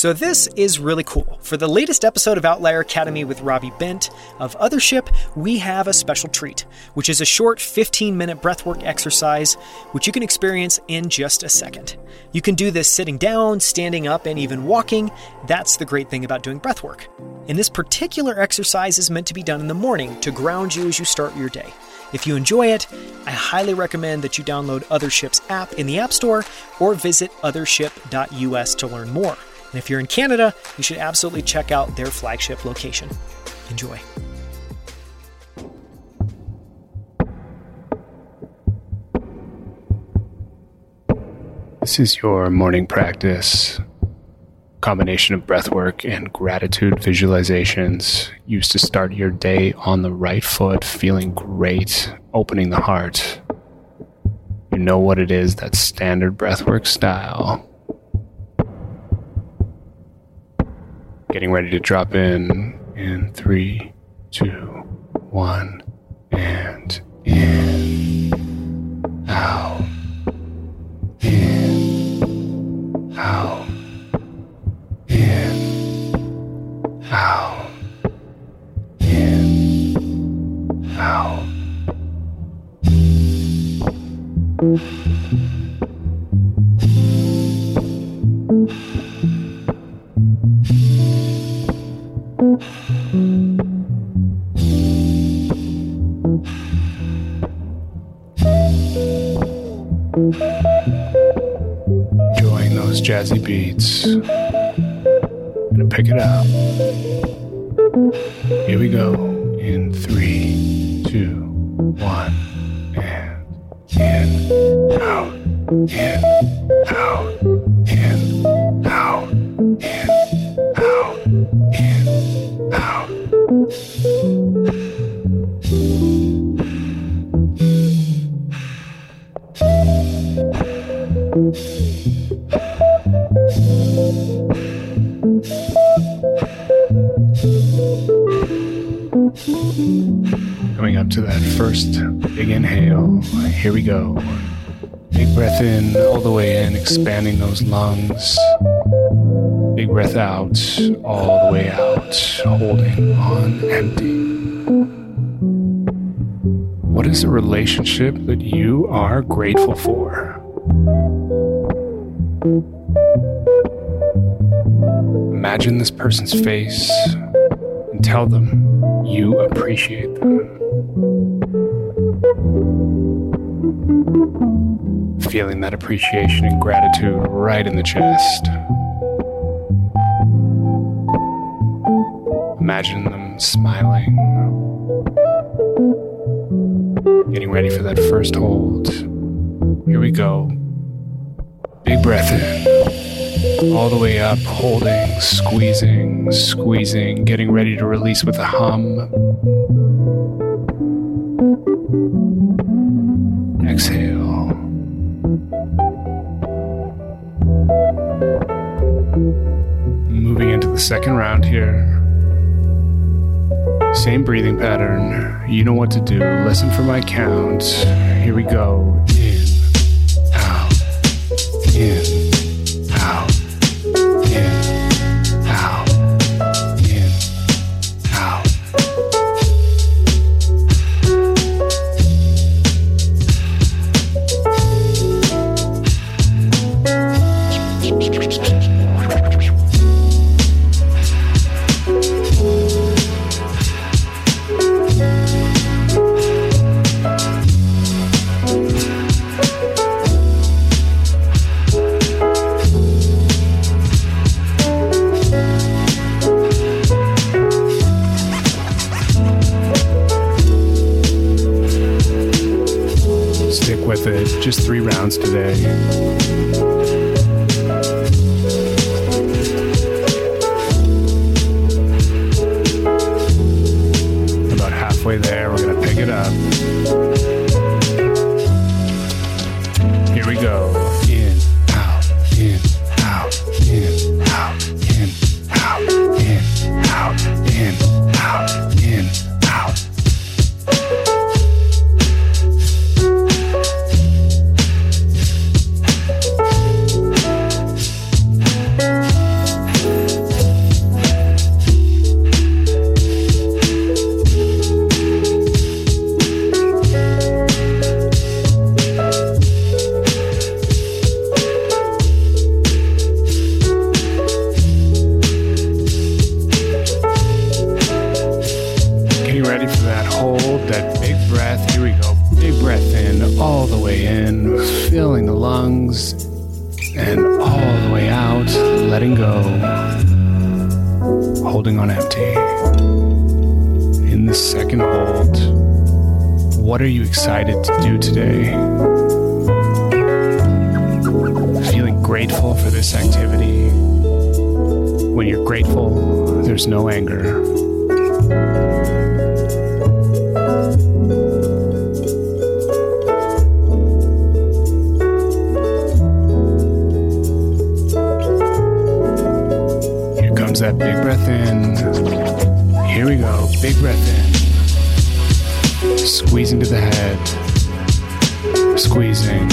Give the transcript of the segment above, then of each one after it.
So, this is really cool. For the latest episode of Outlier Academy with Robbie Bent of Othership, we have a special treat, which is a short 15 minute breathwork exercise, which you can experience in just a second. You can do this sitting down, standing up, and even walking. That's the great thing about doing breathwork. And this particular exercise is meant to be done in the morning to ground you as you start your day. If you enjoy it, I highly recommend that you download Othership's app in the App Store or visit othership.us to learn more. And if you're in Canada, you should absolutely check out their flagship location. Enjoy. This is your morning practice. Combination of breathwork and gratitude visualizations used to start your day on the right foot, feeling great, opening the heart. You know what it is that standard breathwork style. Getting ready to drop in. In three, two, one, and in, out, in, out, in, out, in, out. Jazzy beats. Gonna pick it up. Here we go. In three, two, one, and in, out, in, out, that first big inhale. Here we go. Big breath in, all the way in, expanding those lungs. Big breath out, all the way out, holding on empty. What is a relationship that you are grateful for? Imagine this person's face and tell them you appreciate them. Feeling that appreciation and gratitude right in the chest. Imagine them smiling. Getting ready for that first hold. Here we go. Big breath in. All the way up, holding, squeezing, squeezing, getting ready to release with a hum. Exhale. Moving into the second round here. Same breathing pattern. You know what to do. Listen for my count. Here we go. In, out, in, Just three rounds today. About halfway there, we're to pick it up. you ready for that hold, that big breath. Here we go. Big breath in, all the way in, filling the lungs, and all the way out, letting go, holding on empty. In the second hold, what are you excited to do today? Feeling grateful for this activity. When you're grateful, there's no anger. Here comes that big breath in. Here we go. Big breath in. Squeezing to the head. Squeezing.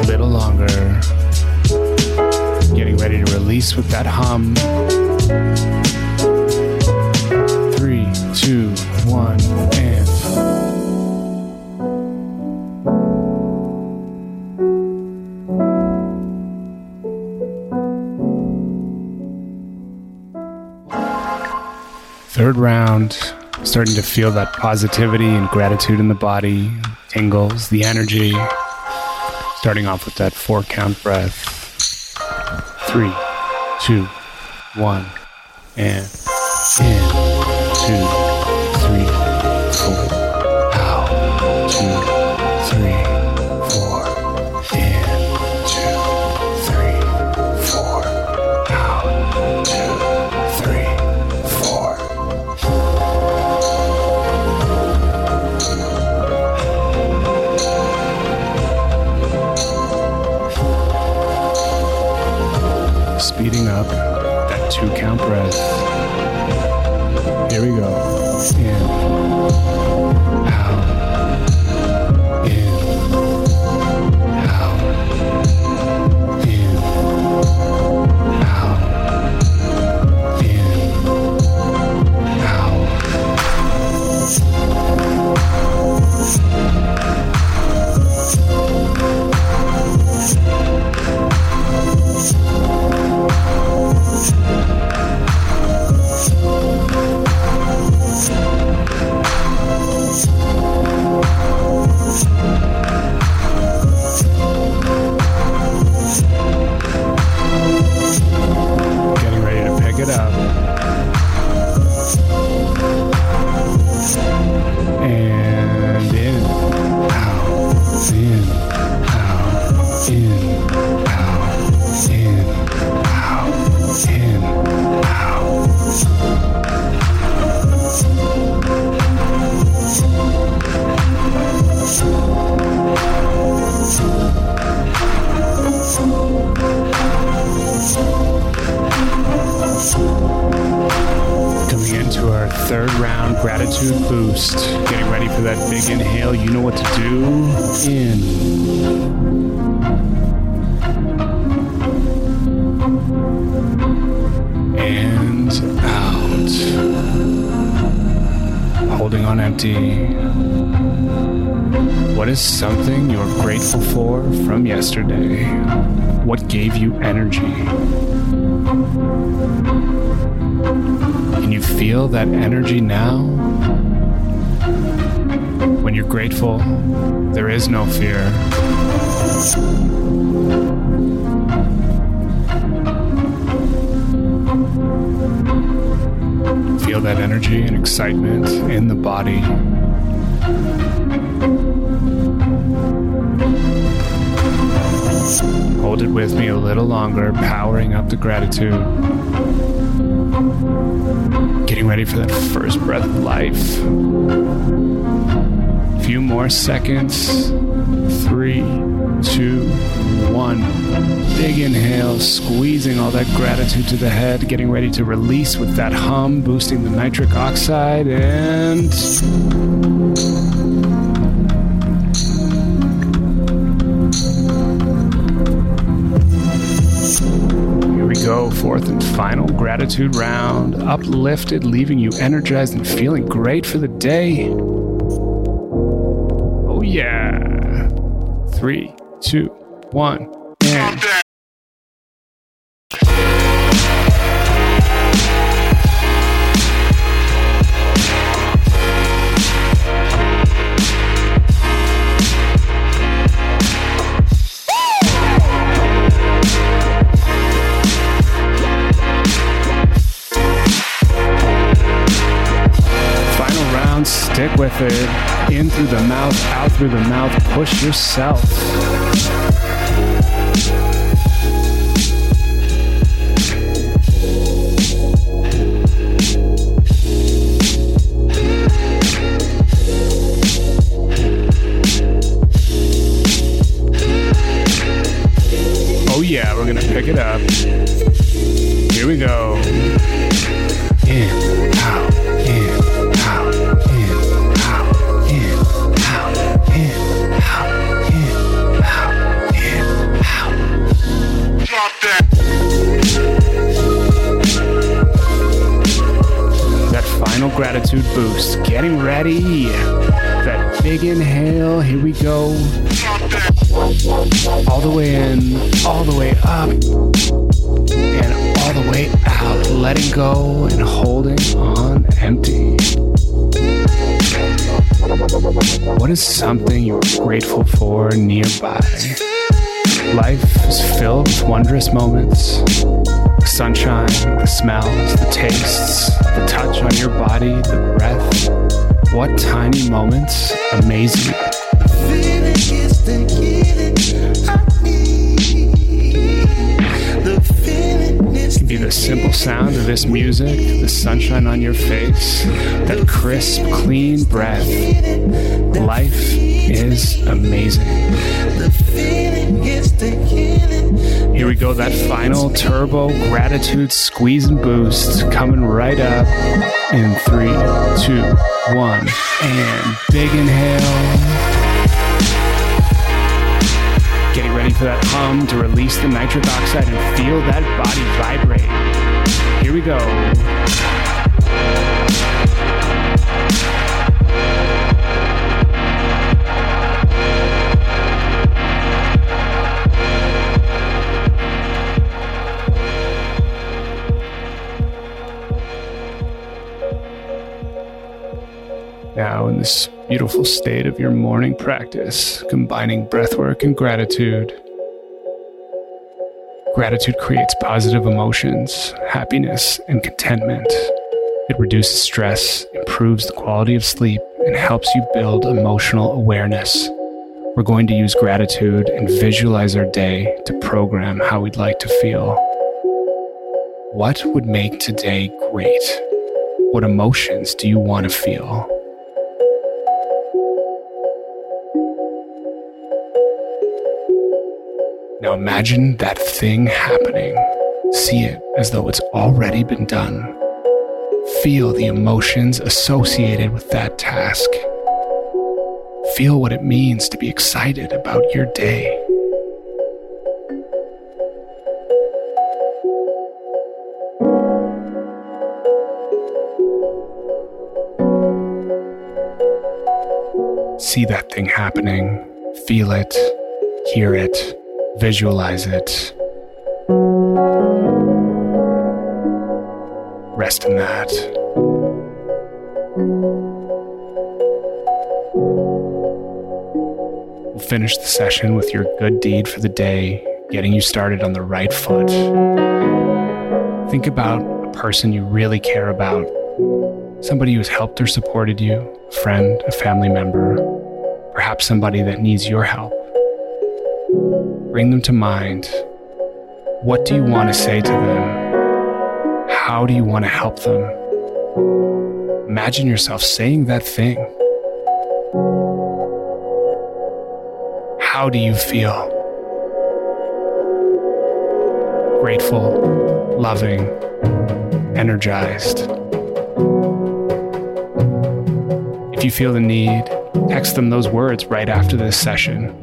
A little longer. Getting ready to release with that hum. Two, one, and. Third round, starting to feel that positivity and gratitude in the body, tingles, the energy. Starting off with that four count breath. Three, two, one, and in, two, three, four. Two, three, four. In, two, three, four. Two, three, four. Speeding up that two count breath. Here we go. In, out, Coming into our third round gratitude boost. Getting ready for that big inhale. You know what to do. In. And out. Holding on empty. What is something you're grateful for from yesterday? What gave you energy? You feel that energy now? When you're grateful, there is no fear. Feel that energy and excitement in the body. Hold it with me a little longer, powering up the gratitude. Getting ready for that first breath of life. A Few more seconds. Three, two, one. Big inhale, squeezing all that gratitude to the head, getting ready to release with that hum, boosting the nitric oxide, and final gratitude round. Uplifted, leaving you energized and feeling great for the day. Oh, yeah. Three, two, one, method. In through the mouth, out through the mouth. Push yourself. Oh yeah, we're gonna pick it up. Here we go. In, final gratitude boost. Getting ready. That big inhale. Here we go. All the way in, all the way up, and all the way out. Letting go and holding on empty. What is something you're grateful for nearby? Life is filled with wondrous moments. The sunshine, the smells, the tastes, the touch on your body, the breath. What tiny moments amaze you? feeling is the healing I need. The feeling is Be the simple sound of this music, the sunshine on your face, that crisp, clean breath. Life is amazing. We go, that final turbo gratitude squeeze and boost coming right up in three, two, one, and big inhale. Getting ready for that hum to release the nitric oxide and feel that body vibrate. Here we go. Beautiful state of your morning practice, combining breathwork and gratitude, gratitude creates positive emotions, happiness, and contentment. It reduces stress, improves the quality of sleep, and helps you build emotional awareness. We're going to use gratitude and visualize our day to program how we'd like to feel. What would make today great? What emotions do you want to feel? Now imagine that thing happening. See it as though it's already been done. Feel the emotions associated with that task. Feel what it means to be excited about your day. See that thing happening. Feel it. Hear it. Visualize it. Rest in that. We'll finish the session with your good deed for the day, getting you started on the right foot. Think about a person you really care about, somebody who's helped or supported you, a friend, a family member, perhaps somebody that needs your help. Bring them to mind. What do you want to say to them? How do you want to help them? Imagine yourself saying that thing. How do you feel? Grateful, loving, energized. If you feel the need, text them those words right after this session.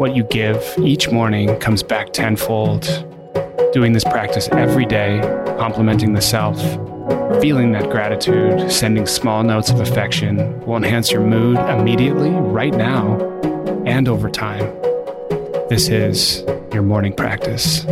What you give each morning comes back tenfold. Doing this practice every day, complimenting the self, feeling that gratitude, sending small notes of affection will enhance your mood immediately, right now, and over time. This is your morning practice.